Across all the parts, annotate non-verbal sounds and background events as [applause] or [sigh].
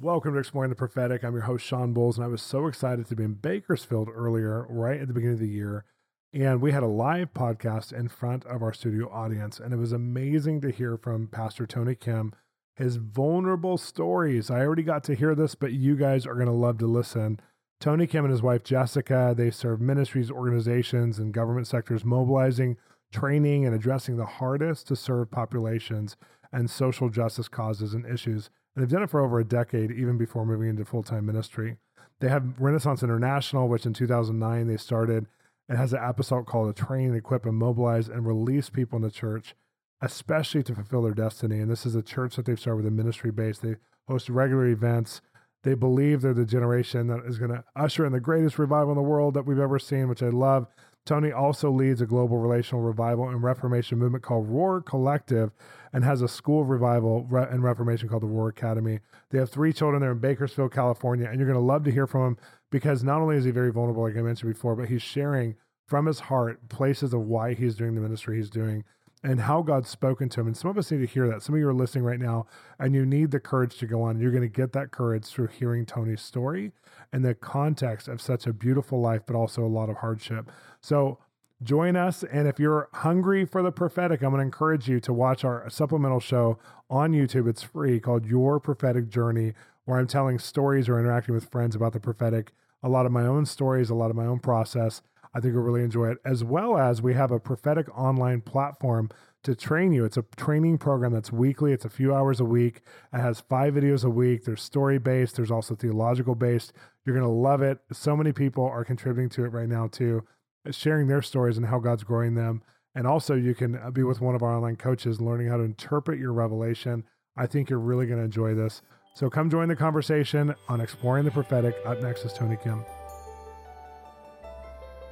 Welcome to Exploring the Prophetic. I'm your host, Shawn Bolz, and I was so excited to be in Bakersfield earlier, right at the beginning of the year. And we had a live podcast in front of our studio audience. And it was amazing to hear from Pastor Tony Kim his vulnerable stories. I already got to hear this, but you guys are going to love to listen. Tony Kim and his wife Jessica, they serve ministries, organizations, and government sectors, mobilizing, training, and addressing the hardest to serve populations and social justice causes and issues. They've done it for over a decade, even before moving into full time ministry. They have Renaissance International, which in 2009 they started. It has an apostolic call to train, equip, and mobilize and release people in the church, especially to fulfill their destiny. And this is a church that they've started with a ministry base. They host regular events. They believe they're the generation that is going to usher in the greatest revival in the world that we've ever seen, which I love. Tony also leads a global relational revival and reformation movement called Roar Collective and has a school of revival and reformation called the Roar Academy. They have three children there in Bakersfield, California, and you're going to love to hear from him because not only is he very vulnerable, like I mentioned before, but he's sharing from his heart places of why he's doing the ministry he's doing and how God's spoken to him. And some of us need to hear that. Some of you are listening right now and you need the courage to go on. You're going to get that courage through hearing Tony's story and the context of such a beautiful life, but also a lot of hardship. So join us. And if you're hungry for the prophetic, I'm going to encourage you to watch our supplemental show on YouTube. It's free called Your Prophetic Journey, where I'm telling stories or interacting with friends about the prophetic, a lot of my own stories, a lot of my own process I think you'll really enjoy it. As well as we have a prophetic online platform to train you. It's a training program that's weekly. It's a few hours a week. It has five videos a week. There's story based. There's also theological based. You're going to love it. So many people are contributing to it right now too, sharing their stories and how God's growing them. And also, you can uh, be with one of our online coaches, learning how to interpret your revelation. I think you're really going to enjoy this. So come join the conversation on exploring the prophetic. Up next is Tony Kim.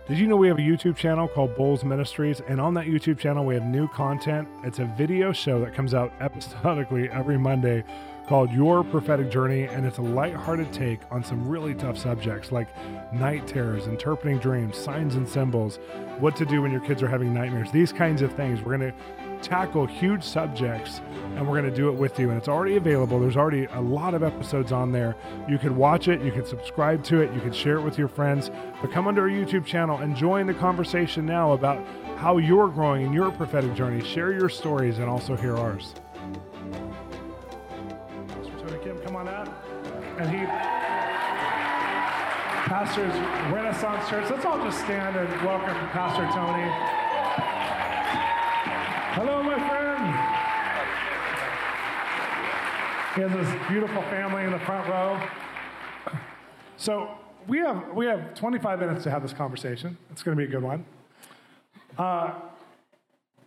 Did you know we have a YouTube channel called Bolz Ministries? And on that YouTube channel, we have new content. It's a video show that comes out episodically every Monday called Your Prophetic Journey. And it's a lighthearted take on some really tough subjects like night terrors, interpreting dreams, signs and symbols, what to do when your kids are having nightmares, these kinds of things. We're going to tackle huge subjects and we're going to do it with you. And it's already available. There's already a lot of episodes on there. You can watch it, you can subscribe to it, you can share it with your friends. But come onto our YouTube channel and join the conversation now about how you're growing in your prophetic journey. Share your stories and also hear ours. Kim, come on out. And he pastors Renaissance Church. Let's all just stand and welcome Pastor Tony. Hello, my friend. He has this beautiful family in the front row. So we have we have 25 minutes to have this conversation. It's going to be a good one. Uh,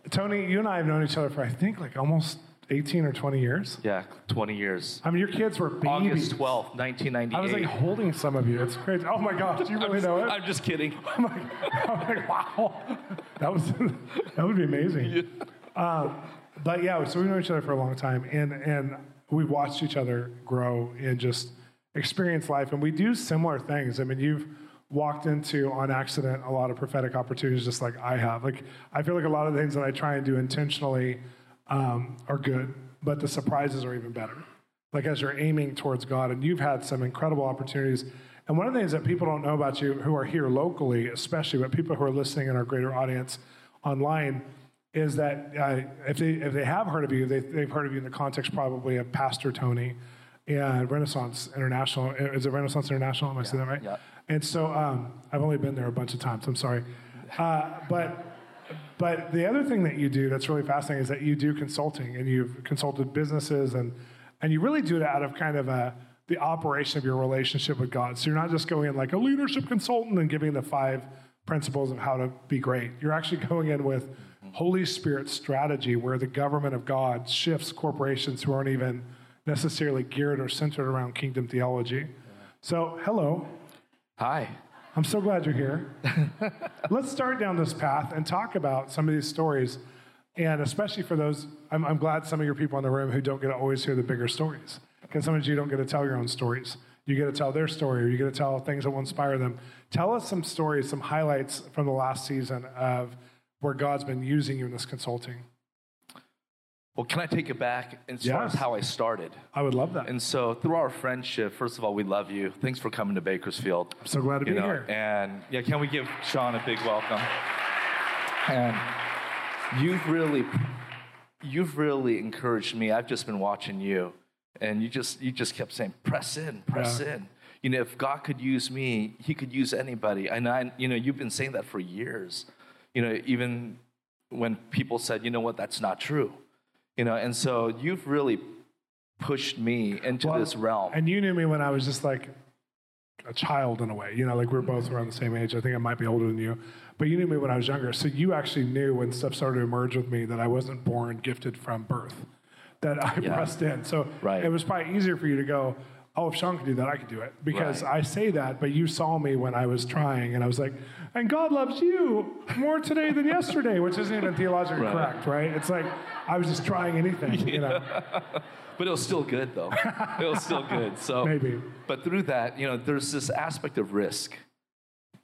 Tony, you and I have known each other for I think like almost 18 or 20 years. Yeah, 20 years. I mean, your kids were babies. August 12th, 1998. I was like holding some of you. It's crazy. Oh my gosh, do you really know it? I'm just kidding. [laughs] I'm like, I'm like wow, that was [laughs] that would be amazing. Yeah. Um, but yeah, so we've known each other for a long time, and and we've watched each other grow and just experience life, and we do similar things. I mean, you've walked into on accident a lot of prophetic opportunities, just like I have. Like I feel like a lot of the things that I try and do intentionally um, are good, but the surprises are even better. Like as you're aiming towards God, and you've had some incredible opportunities. And one of the things that people don't know about you, who are here locally, especially, but people who are listening in our greater audience online is that uh, if, they, if they have heard of you, they, they've heard of you in the context probably of Pastor Tony and Renaissance International. Is it Renaissance International? Am I yeah, saying that right? Yeah. And so um, I've only been there a bunch of times. I'm sorry. Uh, but but the other thing that you do that's really fascinating is that you do consulting and you've consulted businesses and and you really do it out of kind of a the operation of your relationship with God. So you're not just going in like a leadership consultant and giving the five principles of how to be great. You're actually [laughs] going in with Holy Spirit strategy where the government of God shifts corporations who aren't even necessarily geared or centered around kingdom theology. So, hello. Hi. I'm so glad you're here. [laughs] Let's start down this path and talk about some of these stories. And especially for those, I'm, I'm glad some of your people in the room who don't get to always hear the bigger stories. Because sometimes you don't get to tell your own stories. You get to tell their story, or you get to tell things that will inspire them. Tell us some stories, some highlights from the last season of where God's been using you in this consulting. Well, can I take it back as far Yes. as how I started? I would love that. And so, through our friendship, first of all, we love you. Thanks for coming to Bakersfield. I'm so glad to be know, here. and yeah, can we give Shawn a big welcome? And you've really, you've really encouraged me. I've just been watching you, and you just, you just kept saying, "Press in, press Yeah. in." You know, if God could use me, He could use anybody. And I, you know, you've been saying that for years. You know, even when people said, "You know what? That's not true." You know, and so you've really pushed me into Well, this realm. And you knew me when I was just like a child in a way. You know, like we we're mm-hmm. both around the same age. I think I might be older than you. But you knew me when I was younger. So you actually knew when stuff started to emerge with me that I wasn't born gifted from birth, that I Yeah. pressed in. So Right. it was probably easier for you to go, oh, if Shawn could do that, I could do it. Because Right. I say that, but you saw me when I was trying, and I was like, and God loves you more today than yesterday, which isn't even theologically Right. correct, right? It's like I was just trying anything, you know. [laughs] But it was still good, though. [laughs] it was still good. So Maybe. But through that, you know, there's this aspect of risk,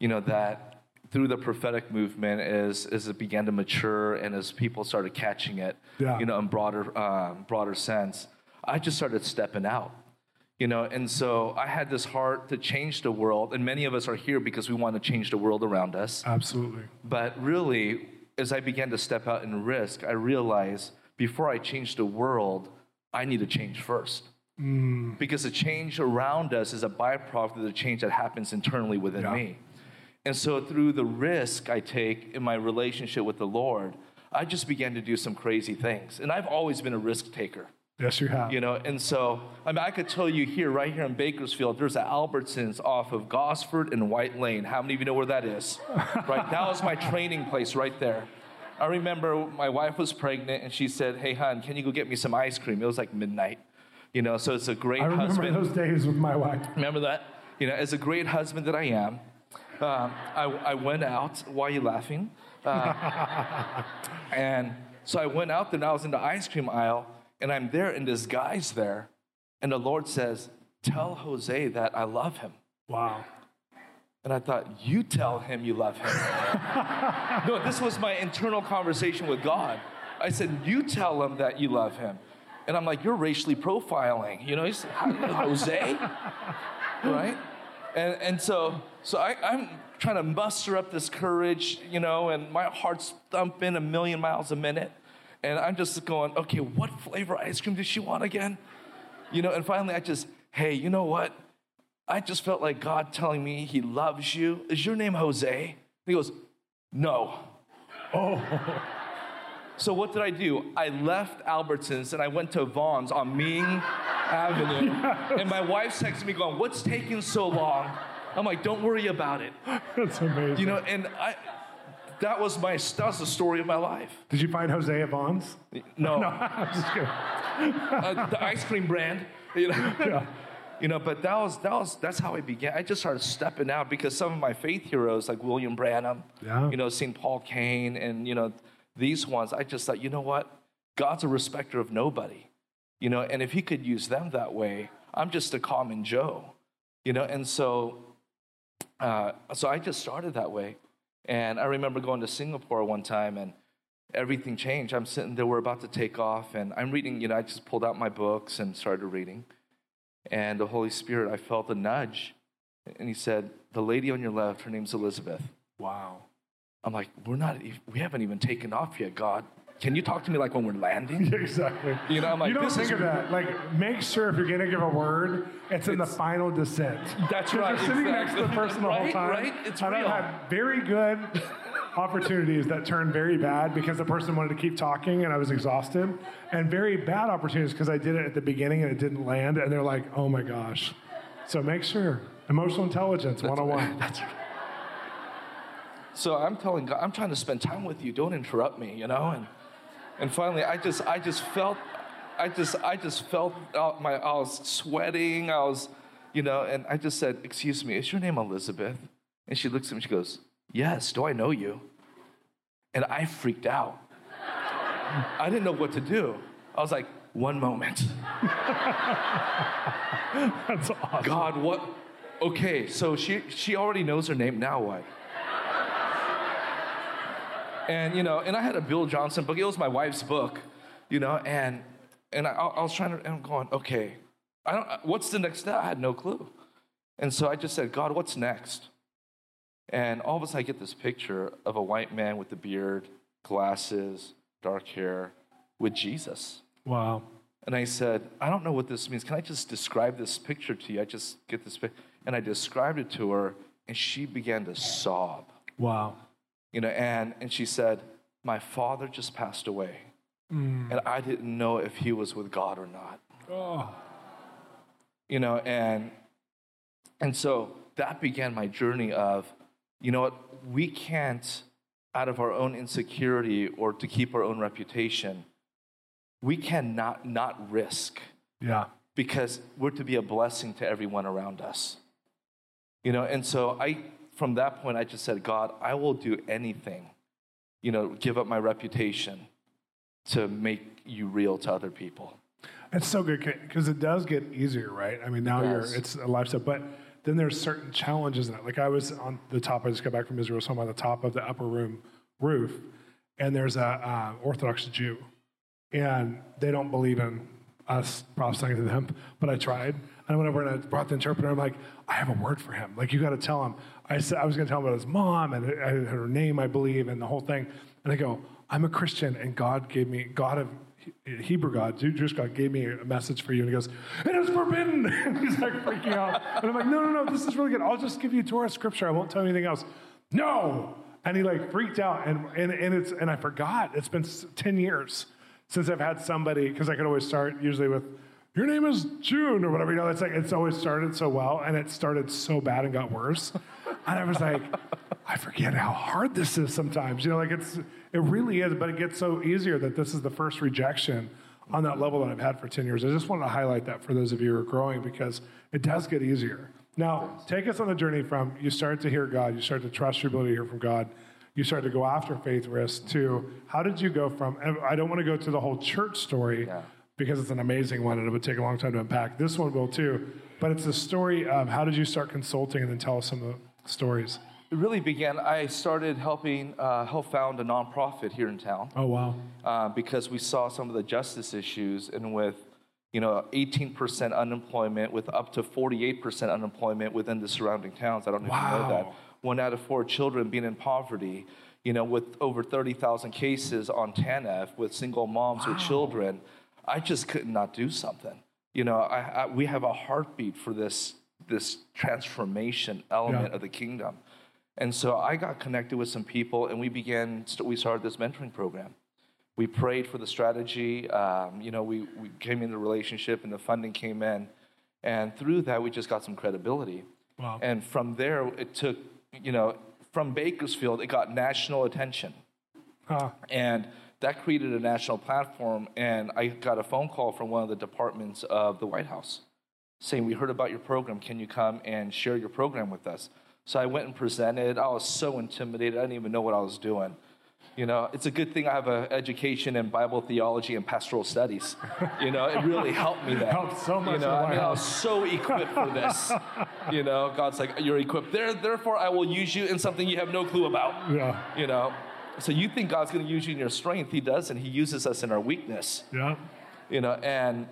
you know, that through the prophetic movement, as as it began to mature and as people started catching it, Yeah. you know, in broader um, broader sense, I just started stepping out. You know, and so I had this heart to change the world, and many of us are here because we want to change the world around us. Absolutely. But really, as I began to step out and risk, I realized before I change the world, I need to change first. Mm. Because the change around us is a byproduct of the change that happens internally within Yeah. me. And so, through the risk I take in my relationship with the Lord, I just began to do some crazy things. And I've always been a risk taker. Yes, you have. You know, and so I mean, I could tell you here, right here in Bakersfield, there's an Albertsons off of Gosford and White Lane. How many of you know where that is? [laughs] right, that was my training place right there. I remember my wife was pregnant and she said, "Hey, hon, can you go get me some ice cream?" It was like midnight, you know. So it's a great I remember husband. those days with my wife. Remember that? You know, as a great husband that I am, um, I, I went out. Why are you laughing? Uh, [laughs] and so I went out there and I was in the ice cream aisle and I'm there in disguise there. And the Lord says, Tell Jose that I love him. Wow. And I thought, You tell him you love him. [laughs] no, this was my internal conversation with God. I said, You tell him that you love him. And I'm like, You're racially profiling. You know, he's Jose? [laughs] right? And, and so, so I, I'm trying to muster up this courage, you know, and my heart's thumping a million miles a minute. And I'm just going, okay, what flavor ice cream does she want again? You know, and finally I just, hey, you know what? I just felt like God telling me he loves you. Is your name Jose? He goes, no. Oh, So what did I do? I left Albertsons and I went to Vons on Ming Avenue. And my wife texted me going, what's taking so long? I'm like, don't worry about it. that's amazing. You know, and I, that was my, that's the story of my life. Did you find Jose Bonds? No, [laughs] No, I'm just kidding. uh, the ice cream brand, you know. [laughs] Yeah. You know, but that was that was that's how I began. I just started stepping out because some of my faith heroes like William Branham, Yeah. you know, St. Paul Cain, and you know, these ones, I just thought, you know what? God's a respecter of nobody. You know, and if he could use them that way, I'm just a common Joe. You know, and so uh, so I just started that way. And I remember going to Singapore one time and everything changed. I'm sitting there, we're about to take off, and I'm reading, you know, I just pulled out my books and started reading. And the Holy Spirit, I felt a nudge. And he said, The lady on your left, her name's Elizabeth. Wow. I'm like, We're not, we haven't even taken off yet, God. Can you talk to me like when we're landing? [laughs] Exactly. You know, I'm like, you don't think of that. Like, make sure if you're going to give a word, it's in the final descent. That's right, You're sitting next to the person the whole time. right, it's and real. I've had very good [laughs] opportunities that turned very bad because the person wanted to keep talking and I was exhausted, and very bad opportunities because I did it at the beginning and it didn't land, and they're like, oh my gosh. So make sure. Emotional intelligence 101. [laughs] That's right. So I'm telling God, I'm trying to spend time with you. Don't interrupt me, you know. And and finally, I just I just felt, I just I just felt out my I was sweating. I was, you know, and I just said, "Excuse me, is your name Elizabeth?" And she looks at me, she goes, Yes, do I know you? And I freaked out. I didn't know what to do. I was like, One moment. [laughs] That's awesome. God, what? Okay, so she, she already knows her name. Now what? And you know, and I had a Bill Johnson book. It was my wife's book, you know, and and I, I was trying to. And I'm going, okay, I don't. What's the next step? I had no clue. And so I just said, God, what's next? And all of a sudden, I get this picture of a white man with a beard, glasses, dark hair, with Jesus. Wow. And I said, I don't know what this means. Can I just describe this picture to you? I just get this picture. And I described it to her, and she began to sob. Wow. You know, and, and she said, My father just passed away. Mm. And I didn't know if he was with God or not. Oh. You know, and and so that began my journey of, you know what, we can't, out of our own insecurity or to keep our own reputation, we cannot not risk Yeah. because we're to be a blessing to everyone around us. You know, and so I, from that point, I just said, God, I will do anything, you know, give up my reputation to make you real to other people. It's so good because it does get easier, right? I mean, now It you're it's a lifestyle, but then there's certain challenges in it. Like I was on the top. I just got back from Israel, so I'm on the top of the upper room roof, and there's a uh, Orthodox Jew, and they don't believe in us prophesying to them. But I tried, and I went over and I brought the interpreter. I'm like, I have a word for him. Like you got to tell him. I said I was going to tell him about his mom and her her name, I believe, and the whole thing. And I go, I'm a Christian, and God gave me God of Hebrew God, Jew- Jewish God, gave me a message for you. And he goes, It is forbidden. [laughs] And he's like freaking out. And I'm like, No, no, no, this is really good. I'll just give you Torah scripture. I won't tell you anything else. No. And he like freaked out. And, and, and, it's, and I forgot. It's been 10 years since I've had somebody, because I could always start usually with, Your name is June or whatever. You know, it's like, it's always started so well. And it started so bad and got worse. And I was like, I forget how hard this is sometimes. You know, like it's it really is, but it gets so easier that this is the first rejection on that level that I've had for 10 years. I just wanted to highlight that for those of you who are growing because it does get easier. Now, take us on the journey from you start to hear God, you start to trust your ability to hear from God, you start to go after faith risk to how did you go from I don't want to go to the whole church story Yeah. because it's an amazing one and it would take a long time to unpack. This one will too, but it's the story of how did you start consulting and then tell us some of the stories. It really began, I started helping uh, help found a nonprofit here in town. Oh wow. uh, because we saw some of the justice issues and with you know 18% unemployment with up to 48% unemployment within the surrounding towns i don't know if you know that Wow. one out of four children being in poverty you know with over 30000 cases on tanf with single moms with children i just could not do something you know I, I, we have a heartbeat for this this transformation element Yeah. of the kingdom and so I got connected with some people, and we began. We started this mentoring program. We prayed for the strategy. Um, you know, we, we came into a relationship, and the funding came in, and through that, we just got some credibility. Wow. And from there, it took. You know, from Bakersfield, it got national attention, Huh. and that created a national platform. And I got a phone call from one of the departments of the White House saying, We heard about your program. Can you come and share your program with us? So I went and presented. I was so intimidated. I didn't even know what I was doing. You know, it's a good thing I have an education in Bible theology and pastoral studies. You know, it really [laughs] helped me That Helped so much You know, I mean, I was so equipped for this. [laughs] You know, God's like, you're equipped. There, therefore, I will use you in something you have no clue about. Yeah. You know, so you think God's going to use you in your strength? He does, and He uses us in our weakness Yeah. you know and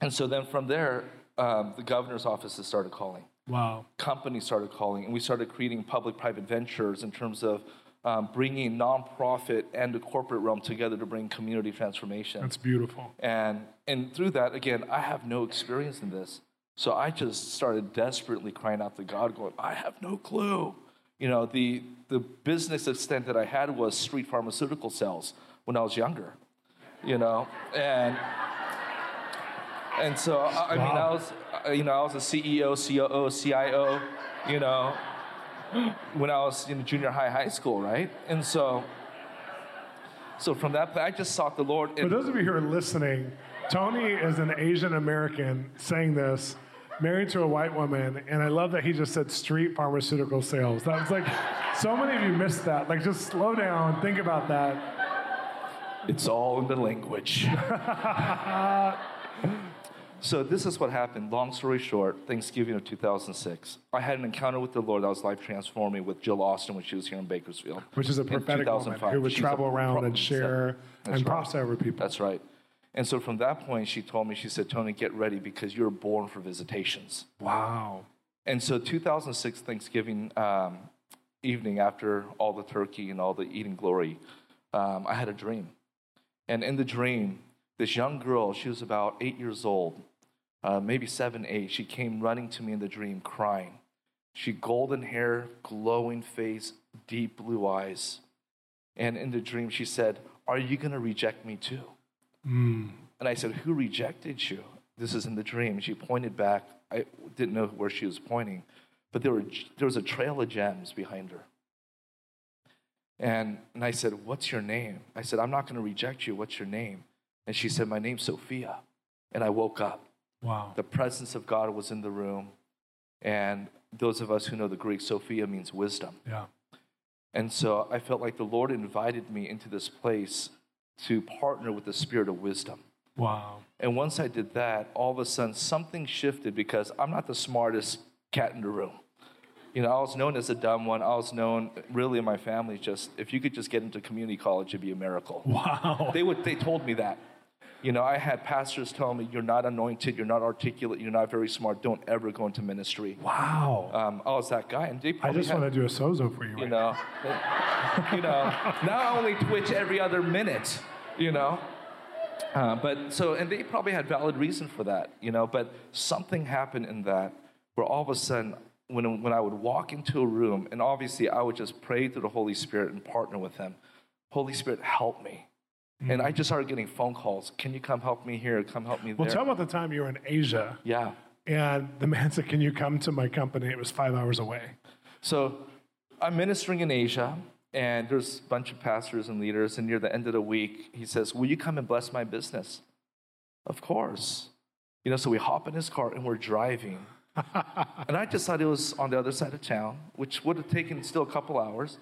and so then from there um, the governor's offices started calling Wow. companies started calling and we started creating public-private ventures in terms of um, bringing nonprofit and the corporate realm together to bring community transformation That's beautiful. and and through that again i have no experience in this so i just started desperately crying out to god going i have no clue you know the the business extent that i had was street pharmaceutical sales when i was younger you know and and so i, I mean i was you know i was a ceo coo cio you know when i was in junior high high school right and so so from that point, i just sought the lord For those of you who are listening, Tony is an Asian American saying this married to a white woman, and I love that he just said street pharmaceutical sales. That was like, so many of you missed that. Like, just slow down, think about that. It's all in the language. [laughs] so this is what happened. Long story short, Thanksgiving of 2006, I had an encounter with the Lord that was life transforming with Jill Austin when she was here in Bakersfield. Which is a prophetic woman who would She's travel around and share and right. prophesy over people. That's right. And so from that point, she told me, she said, Tony, get ready because you're born for visitations. Wow. And so 2006 Thanksgiving um, evening, after all the turkey and all the eating glory, um, I had a dream. And in the dream, this young girl, she was about eight years old, uh, maybe seven, eight, she came running to me in the dream crying. She golden hair, glowing face, deep blue eyes. And in the dream, she said, Are you going to reject me too? Mm. And I said, Who rejected you? This is in the dream. She pointed back. I didn't know where she was pointing, but there, were, there was a trail of gems behind her. And, and I said, What's your name? I said, I'm not going to reject you. What's your name? And she said, My name's Sophia. And I woke up. Wow. The presence of God was in the room. And those of us who know the Greek, Sophia means wisdom. Yeah. And so I felt like the Lord invited me into this place to partner with the spirit of wisdom. Wow. And once I did that, all of a sudden something shifted because I'm not the smartest cat in the room. You know, I was known as a dumb one. I was known really in my family just if you could just get into community college, it'd be a miracle. Wow. They would they told me that. You know, I had pastors tell me, You're not anointed, you're not articulate, you're not very smart, don't ever go into ministry. Wow. Um, I was that guy. And they I just had- want to do a sozo for you. you right know [laughs] you know now i only twitch every other minute you know uh, but so and they probably had valid reason for that you know but something happened in that where all of a sudden when, when i would walk into a room and obviously i would just pray to the holy spirit and partner with him holy spirit help me and i mm-hmm. just started getting phone calls can you come help me here come help me there. Well, tell about the time you were in Asia yeah and the man [laughs] said, Can you come to my company? It was five hours away. So I'm ministering in Asia, and there's a bunch of pastors and leaders, and near the end of the week, he says, Will you come and bless my business? Of course. You know, so we hop in his car and we're driving. [laughs] and I just thought it was on the other side of town, which would have taken still a couple hours.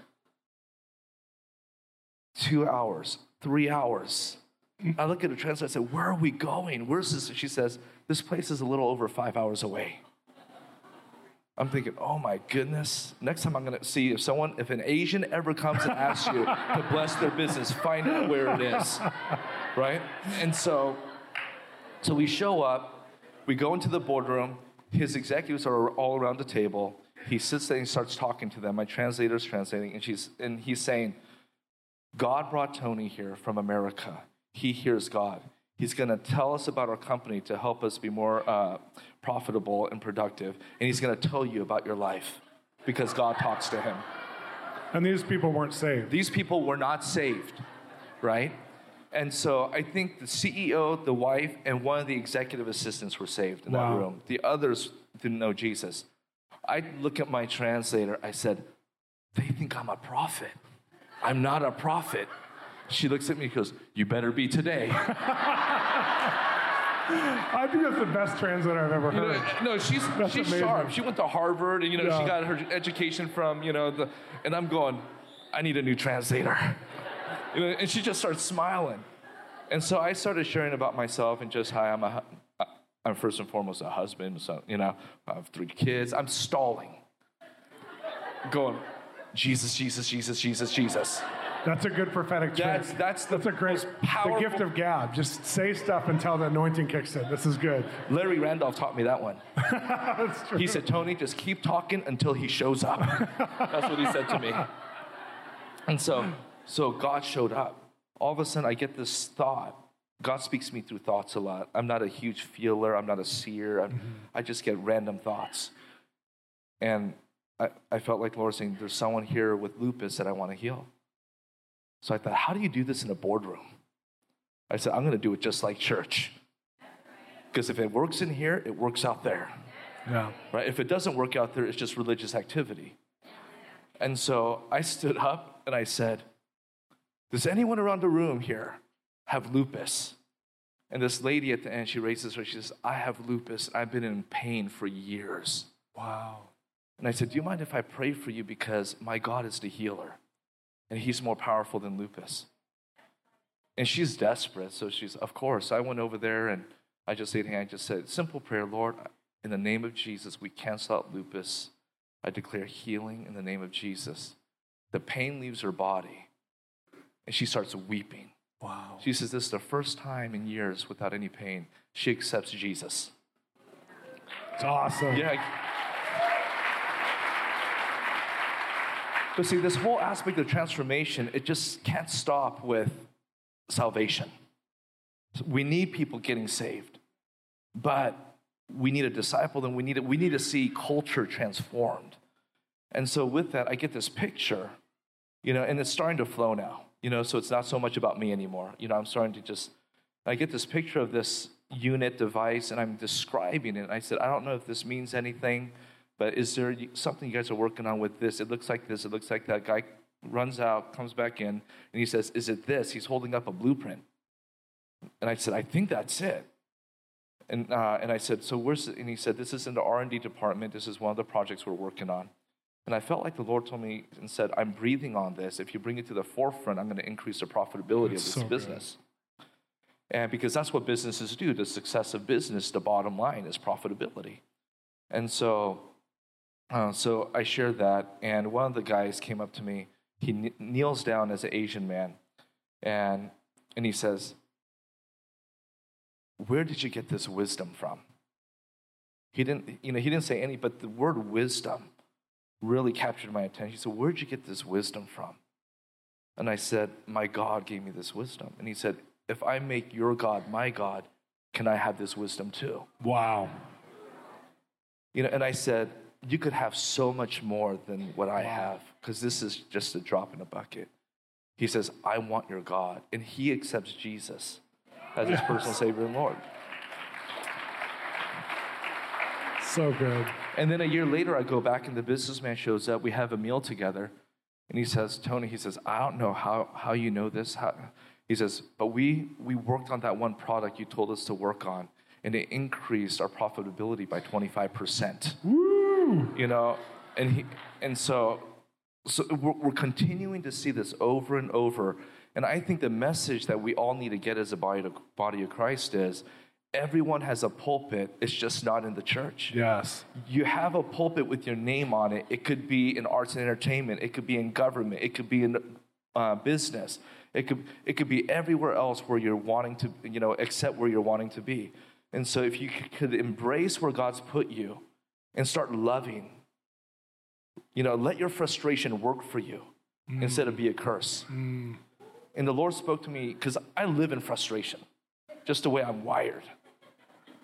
Two hours, three hours. I look at the translator, I said, Where are we going? Where's this? She says, This place is a little over five hours away. I'm thinking, oh my goodness. Next time I'm gonna see if someone, if an Asian ever comes and asks you to bless their business, find out where it is. Right? And so, so we show up, we go into the boardroom, his executives are all around the table. He sits there and starts talking to them. My translator's translating, and she's and he's saying, God brought Tony here from America. He hears God. He's going to tell us about our company to help us be more uh, profitable and productive. And he's going to tell you about your life because God talks to him. And these people weren't saved. These people were not saved, right? And so I think the CEO, the wife, and one of the executive assistants were saved in Wow. that room. The others didn't know Jesus. I look at my translator, I said, They think I'm a prophet. I'm not a prophet. She looks at me and goes, You better be today. [laughs] I think that's the best translator I've ever You heard. know, no, she's That's she's amazing. sharp. She went to Harvard, and you know, Yeah. she got her education from you know the. And I'm going, I need a new translator. You know, and she just starts smiling, and so I started sharing about myself and just hi, I'm a, I'm first and foremost a husband. So you know, I have three kids. I'm stalling, going, Jesus, Jesus, Jesus, Jesus, Jesus. That's a good prophetic trick. That's that's the That's a great most the gift of gab. Just say stuff until the anointing kicks in. This is good. [laughs] Larry Randolph taught me that one. That's true. He said, Tony, just keep talking until he shows up. [laughs] That's what he said to me. And so, so God showed up. All of a sudden, I get this thought. God speaks to me through thoughts a lot. I'm not a huge feeler. I'm not a seer. I'm, mm-hmm. I just get random thoughts. And I, I felt like the Lord was saying, there's someone here with lupus that I want to heal. So I thought, how do you do this in a boardroom? I said, I'm going to do it just like church. Because if it works in here, it works out there yeah. right? If it doesn't work out there, it's just religious activity. And so I stood up and I said, Does anyone around the room here have lupus? And this lady at the end, she raises her, she says, I have lupus. I've been in pain for years. Wow. And I said, Do you mind if I pray for you? Because my God is the healer, and he's more powerful than lupus. And she's desperate. So she's, Of course. I went over there and I just said, Hey, I just said, Simple prayer, Lord, in the name of Jesus, we cancel out lupus. I declare healing in the name of Jesus. The pain leaves her body, and she starts weeping. Wow. She says, This is the first time in years without any pain. She accepts Jesus. It's awesome. Yeah. But see, this whole aspect of transformation, it just can't stop with salvation. We need people getting saved, but we need a disciple, and we need, we need to see culture transformed. And so, with that, I get this picture, you know, and it's starting to flow now, you know, so it's not so much about me anymore. You know, I'm starting to just, I get this picture of this unit device and I'm describing it. I said, I don't know if this means anything, but is there something you guys are working on with this? It looks like this, it looks like that. Guy runs out, comes back in, and he says, Is it this? He's holding up a blueprint. And I said, I think that's it. And, uh, and I said, so where's, and he said, this is in the R&D department. This is one of the projects we're working on. And I felt like the Lord told me and said, I'm breathing on this. If you bring it to the forefront, I'm going to increase the profitability that's of this so business. Good. And because that's what businesses do, the success of business, the bottom line is profitability. And so, uh, so I shared that, and one of the guys came up to me. He kneels down as an Asian man, and, and he says, where did you get this wisdom from? He didn't, you know, he didn't say any, but the word wisdom really captured my attention. He said, Where'd you get this wisdom from? And I said, My God gave me this wisdom. And he said, If I make your God my God, can I have this wisdom too? Wow. You know, and I said, You could have so much more than what I have, because this is just a drop in a bucket. He says, I want your God. And he accepts Jesus as his personal Savior and Lord. So good. And then a year later, I go back and the businessman shows up. We have a meal together. And he says, Tony, he says, I don't know how, how you know this. How, he says, but we, we worked on that one product you told us to work on, and it increased our profitability by 25%. Woo! You know, and, he, and so, so we're, we're continuing to see this over and over and I think the message that we all need to get as a body, body of Christ is everyone has a pulpit, it's just not in the church. Yes. You have a pulpit with your name on it. It could be in arts and entertainment, it could be in government, it could be in uh, business, it could, it could be everywhere else where you're wanting to, you know, except where you're wanting to be. And so if you could embrace where God's put you and start loving, you know, let your frustration work for you mm. instead of be a curse. Mm. And the Lord spoke to me because I live in frustration, just the way I'm wired,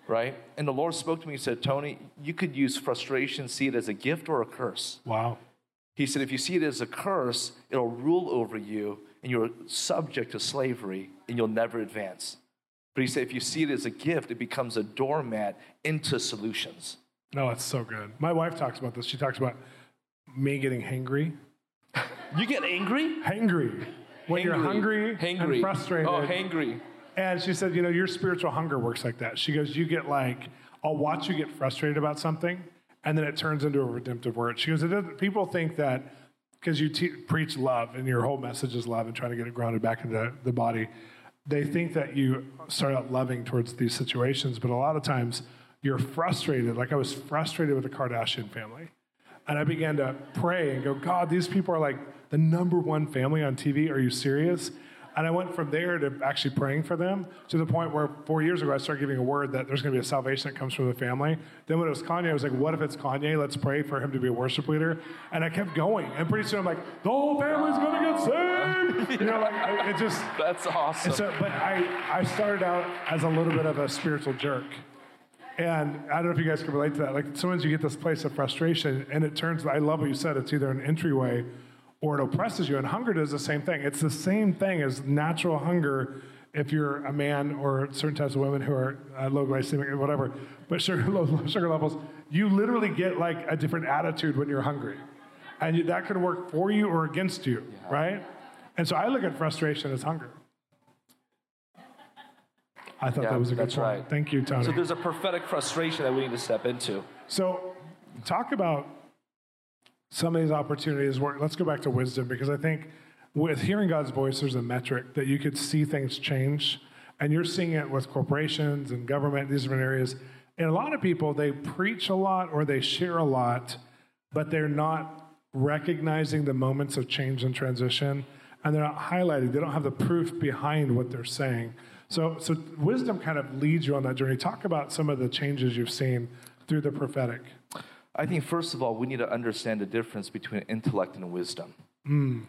right? And the Lord spoke to me and said, Tony, you could use frustration, see it as a gift or a curse. Wow. He said, if you see it as a curse, it'll rule over you and you're subject to slavery and you'll never advance. But he said, if you see it as a gift, it becomes a doormat into solutions. No, it's so good. My wife talks about this. She talks about me getting hangry. you get angry? Hangry when hangry, you're hungry hangry. and frustrated. Oh, hangry. And she said, you know, your spiritual hunger works like that. She goes, you get like, I'll watch you get frustrated about something, and then it turns into a redemptive word. She goes, people think that because you te- preach love and your whole message is love and trying to get it grounded back into the body, they think that you start out loving towards these situations, but a lot of times you're frustrated. Like I was frustrated with the Kardashian family. And I began to pray and go, God, these people are like the number one family on TV. Are you serious? And I went from there to actually praying for them to the point where four years ago I started giving a word that there's going to be a salvation that comes from the family. Then when it was Kanye, I was like, what if it's Kanye? Let's pray for him to be a worship leader. And I kept going. And pretty soon I'm like, the whole family's going to get saved. You know, like it just. [laughs] That's awesome. So, but I, I started out as a little bit of a spiritual jerk. And I don't know if you guys can relate to that. Like sometimes you get this place of frustration, and it turns. I love what you said. It's either an entryway, or it oppresses you. And hunger does the same thing. It's the same thing as natural hunger. If you're a man or certain types of women who are uh, low glycemic or whatever, but sugar, [laughs] low, low sugar levels, you literally get like a different attitude when you're hungry, and you, that could work for you or against you, yeah. right? And so I look at frustration as hunger. I thought Yeah, that was a good that's point. right. Thank you, Tony. So there's a prophetic frustration that we need to step into. So, talk about some of these opportunities. Where, let's go back to wisdom because I think with hearing God's voice, there's a metric that you could see things change, and you're seeing it with corporations and government, these different areas. And a lot of people, they preach a lot or they share a lot, but they're not recognizing the moments of change and transition, and they're not highlighting. They don't have the proof behind what they're saying. So, so wisdom kind of leads you on that journey. Talk about some of the changes you've seen through the prophetic. I think, first of all, we need to understand the difference between intellect and wisdom. Hmm.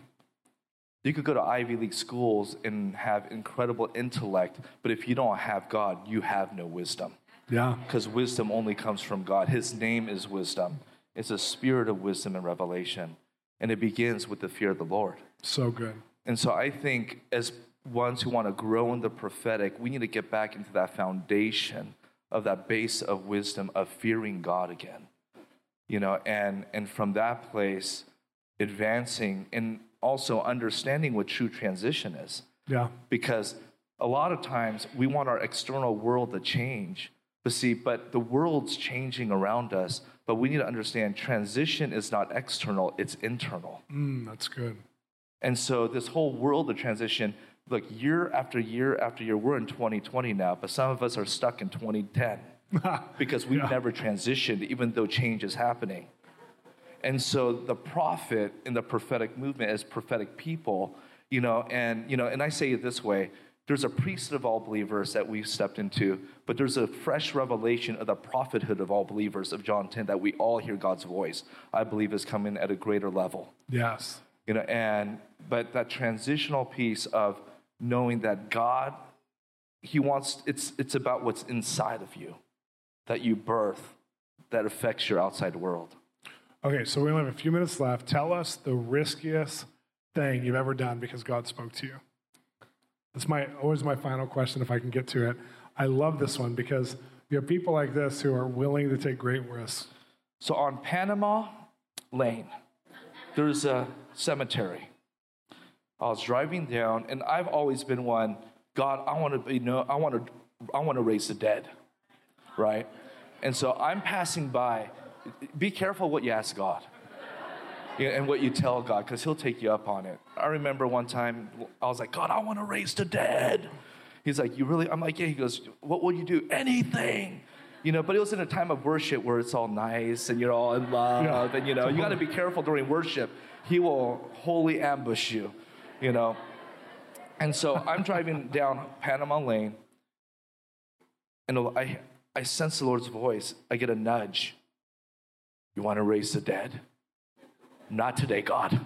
You could go to Ivy League schools and have incredible intellect, but if you don't have God, you have no wisdom. Yeah. Because wisdom only comes from God. His name is wisdom, it's a spirit of wisdom and revelation. And it begins with the fear of the Lord. So good. And so I think as ones who want to grow in the prophetic, we need to get back into that foundation of that base of wisdom of fearing God again. You know, and and from that place advancing and also understanding what true transition is. Yeah. Because a lot of times we want our external world to change. But see, but the world's changing around us, but we need to understand transition is not external, it's internal. Mm, that's good. And so this whole world of transition, look, year after year after year, we're in 2020 now, but some of us are stuck in 2010 [laughs] because we've Yeah. never transitioned, even though change is happening. And so the prophet in the prophetic movement is prophetic people, you know, and you know, and I say it this way. There's a priesthood of all believers that we've stepped into, but there's a fresh revelation of the prophethood of all believers of John 10 that we all hear God's voice. I believe is coming at a greater level Yes. you know and but that transitional piece of knowing that god he wants it's it's about what's inside of you that you birth that affects your outside world Okay, so we only have a few minutes left. Tell us the riskiest thing you've ever done because God spoke to you. That's my always my final question if I can get to it. I love this one because you have people like this who are willing to take great risks. so on panama lane there's a cemetery i was driving down and i've always been one god i want to be no i want to i want to raise the dead right and so i'm passing by be careful what you ask god and what you tell God, because He'll take you up on it. I remember one time I was like, God, I want to raise the dead. He's like, You really? I'm like, Yeah. He goes, What will you do? Anything. You know, but it was in a time of worship where it's all nice and you're all in love. Yeah, and, you know, you got to be careful during worship. He will wholly ambush you, you know. And so I'm driving down Panama Lane, and I, I sense the Lord's voice. I get a nudge. You want to raise the dead? Not today, God.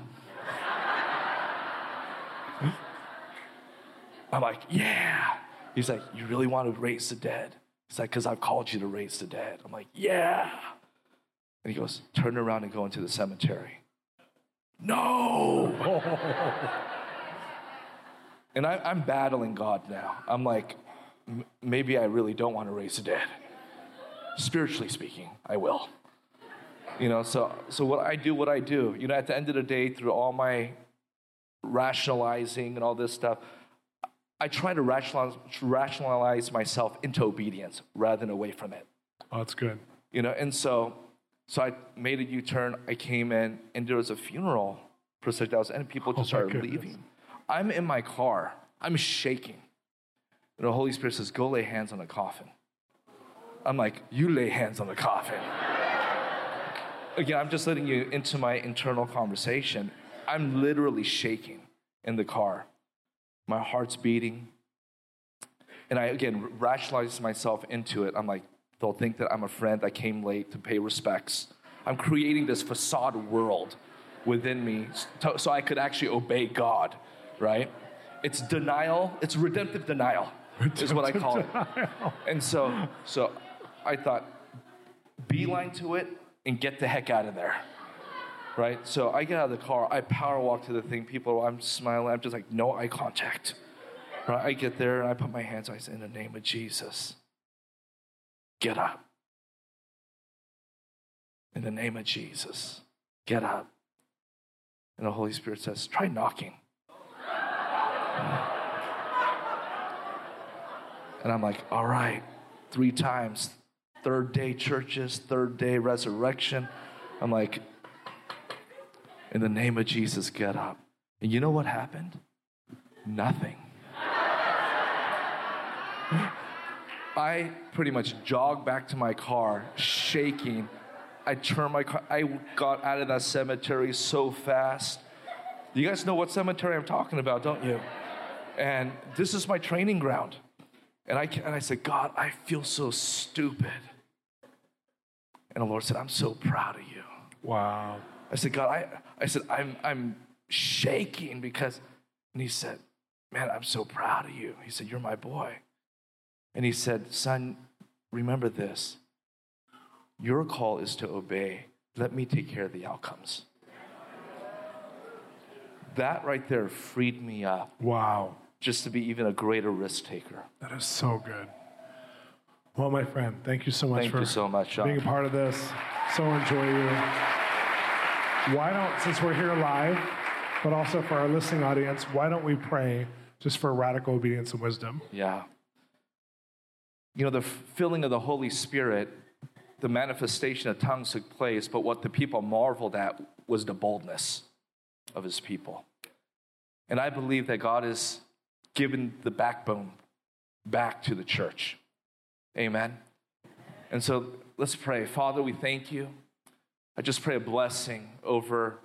I'm like, yeah. He's like, you really want to raise the dead? He's like, because I've called you to raise the dead. I'm like, yeah. And he goes, turn around and go into the cemetery. No. [laughs] and I, I'm battling God now. I'm like, "M- maybe I really don't want to raise the dead. Spiritually speaking, I will. You know, so so what I do, what I do, you know, at the end of the day, through all my rationalizing and all this stuff, I try to rationalize, rationalize myself into obedience rather than away from it. Oh, that's good. You know, and so so I made a U-turn. I came in, and there was a funeral procession that was, and people oh just Oh started leaving. I'm in my car. I'm shaking. And the Holy Spirit says, "Go lay hands on the coffin." I'm like, "You lay hands on the coffin." Again, I'm just letting you into my internal conversation. I'm literally shaking in the car. My heart's beating. And I, again, rationalize myself into it. I'm like, they'll think that I'm a friend that came late to pay respects. I'm creating this facade world within me so I could actually obey God, right? It's denial, it's redemptive denial, is what I call it. And so, so I thought, beeline to it and get the heck out of there. Right? So I get out of the car, I power walk to the thing. People, I'm smiling, I'm just like, no eye contact. Right? I get there and I put my hands, I say, in the name of Jesus, get up. In the name of Jesus, get up. And the Holy Spirit says, try knocking. And I'm like, all right, three times. Third day churches, third day resurrection. I'm like, in the name of Jesus, get up. And you know what happened? Nothing. I pretty much jogged back to my car, shaking. I turned my car, I got out of that cemetery so fast. You guys know what cemetery I'm talking about, don't you? And this is my training ground. And I, and I said, God, I feel so stupid. And the Lord said, I'm so proud of you. Wow. I said, God, I, I said, I'm, I'm shaking because, and he said, man, I'm so proud of you. He said, you're my boy. And he said, son, remember this. Your call is to obey. Let me take care of the outcomes. That right there freed me up Wow. Just to be even a greater risk taker. That is so good. Well, my friend, thank you so much Thank for you so much, being a part of this. So enjoy you. Why don't, since we're here live, but also for our listening audience, why don't we pray just for radical obedience and wisdom? Yeah. You know, the filling of the Holy Spirit, the manifestation of tongues took place, but what the people marveled at was the boldness of his people. And I believe that God has given the backbone back to the church. Amen. And so let's pray. Father, we thank you. I just pray a blessing over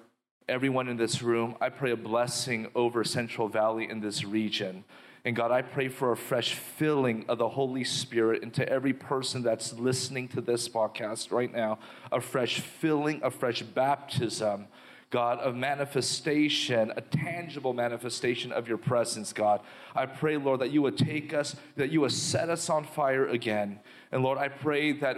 everyone in this room. I pray a blessing over Central Valley in this region. And God, I pray for a fresh filling of the Holy Spirit into every person that's listening to this podcast right now, a fresh filling, a fresh baptism. God, of manifestation, a tangible manifestation of your presence, God. I pray, Lord, that you would take us, that you would set us on fire again. And Lord, I pray that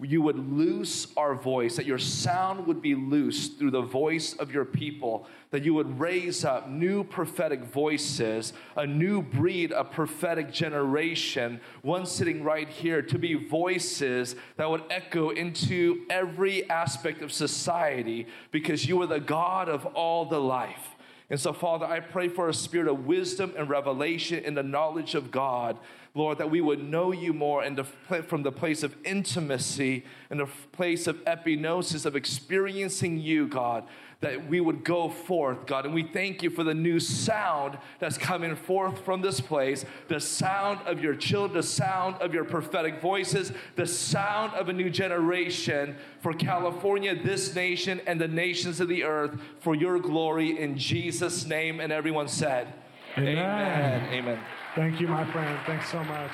you would loose our voice, that your sound would be loosed through the voice of your people, that you would raise up new prophetic voices, a new breed, a prophetic generation, one sitting right here, to be voices that would echo into every aspect of society because you are the God of all the life. And so, Father, I pray for a spirit of wisdom and revelation in the knowledge of God, Lord, that we would know you more and from the place of intimacy and the place of epignosis, of experiencing you, God, that we would go forth, God. And we thank you for the new sound that's coming forth from this place the sound of your children, the sound of your prophetic voices, the sound of a new generation for California, this nation, and the nations of the earth for your glory in Jesus' name. And everyone said, Amen. Amen. Amen. Thank you, my friend. Thanks so much.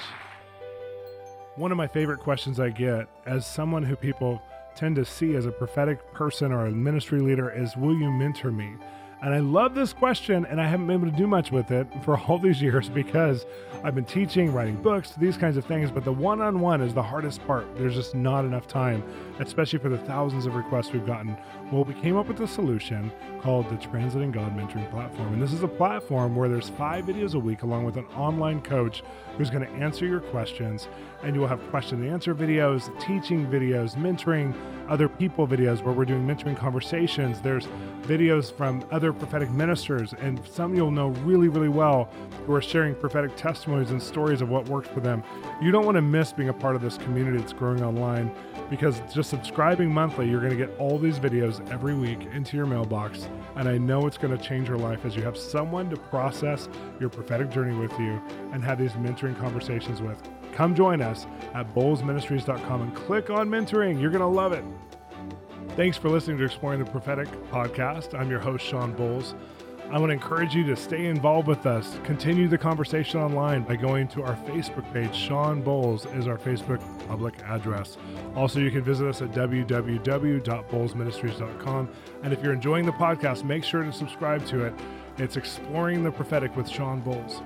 One of my favorite questions I get as someone who people tend to see as a prophetic person or a ministry leader is Will you mentor me? And I love this question, and I haven't been able to do much with it [laughs] for all these years because I've been teaching, writing books, these kinds of things. But the one on one is the hardest part. There's just not enough time, especially for the thousands of requests we've gotten. Well, we came up with a solution called the Translating God Mentoring Platform. And this is a platform where there's five videos a week along with an online coach who's going to answer your questions. And you will have question and answer videos, teaching videos, mentoring other people videos where we're doing mentoring conversations. There's videos from other prophetic ministers, and some you'll know really, really well who are sharing prophetic testimonies and stories of what worked for them. You don't want to miss being a part of this community that's growing online because just subscribing monthly, you're going to get all these videos every week into your mailbox. And I know it's going to change your life as you have someone to process your prophetic journey with you and have these mentoring conversations with. Come join us at bolzministries.com and click on mentoring. You're going to love it. Thanks for listening to Exploring the Prophetic podcast. I'm your host, Shawn Bolz. I want to encourage you to stay involved with us. Continue the conversation online by going to our Facebook page. Shawn Bolz is our Facebook public address. Also, you can visit us at www.bolzministries.com. And if you're enjoying the podcast, make sure to subscribe to it. It's Exploring the Prophetic with Shawn Bolz.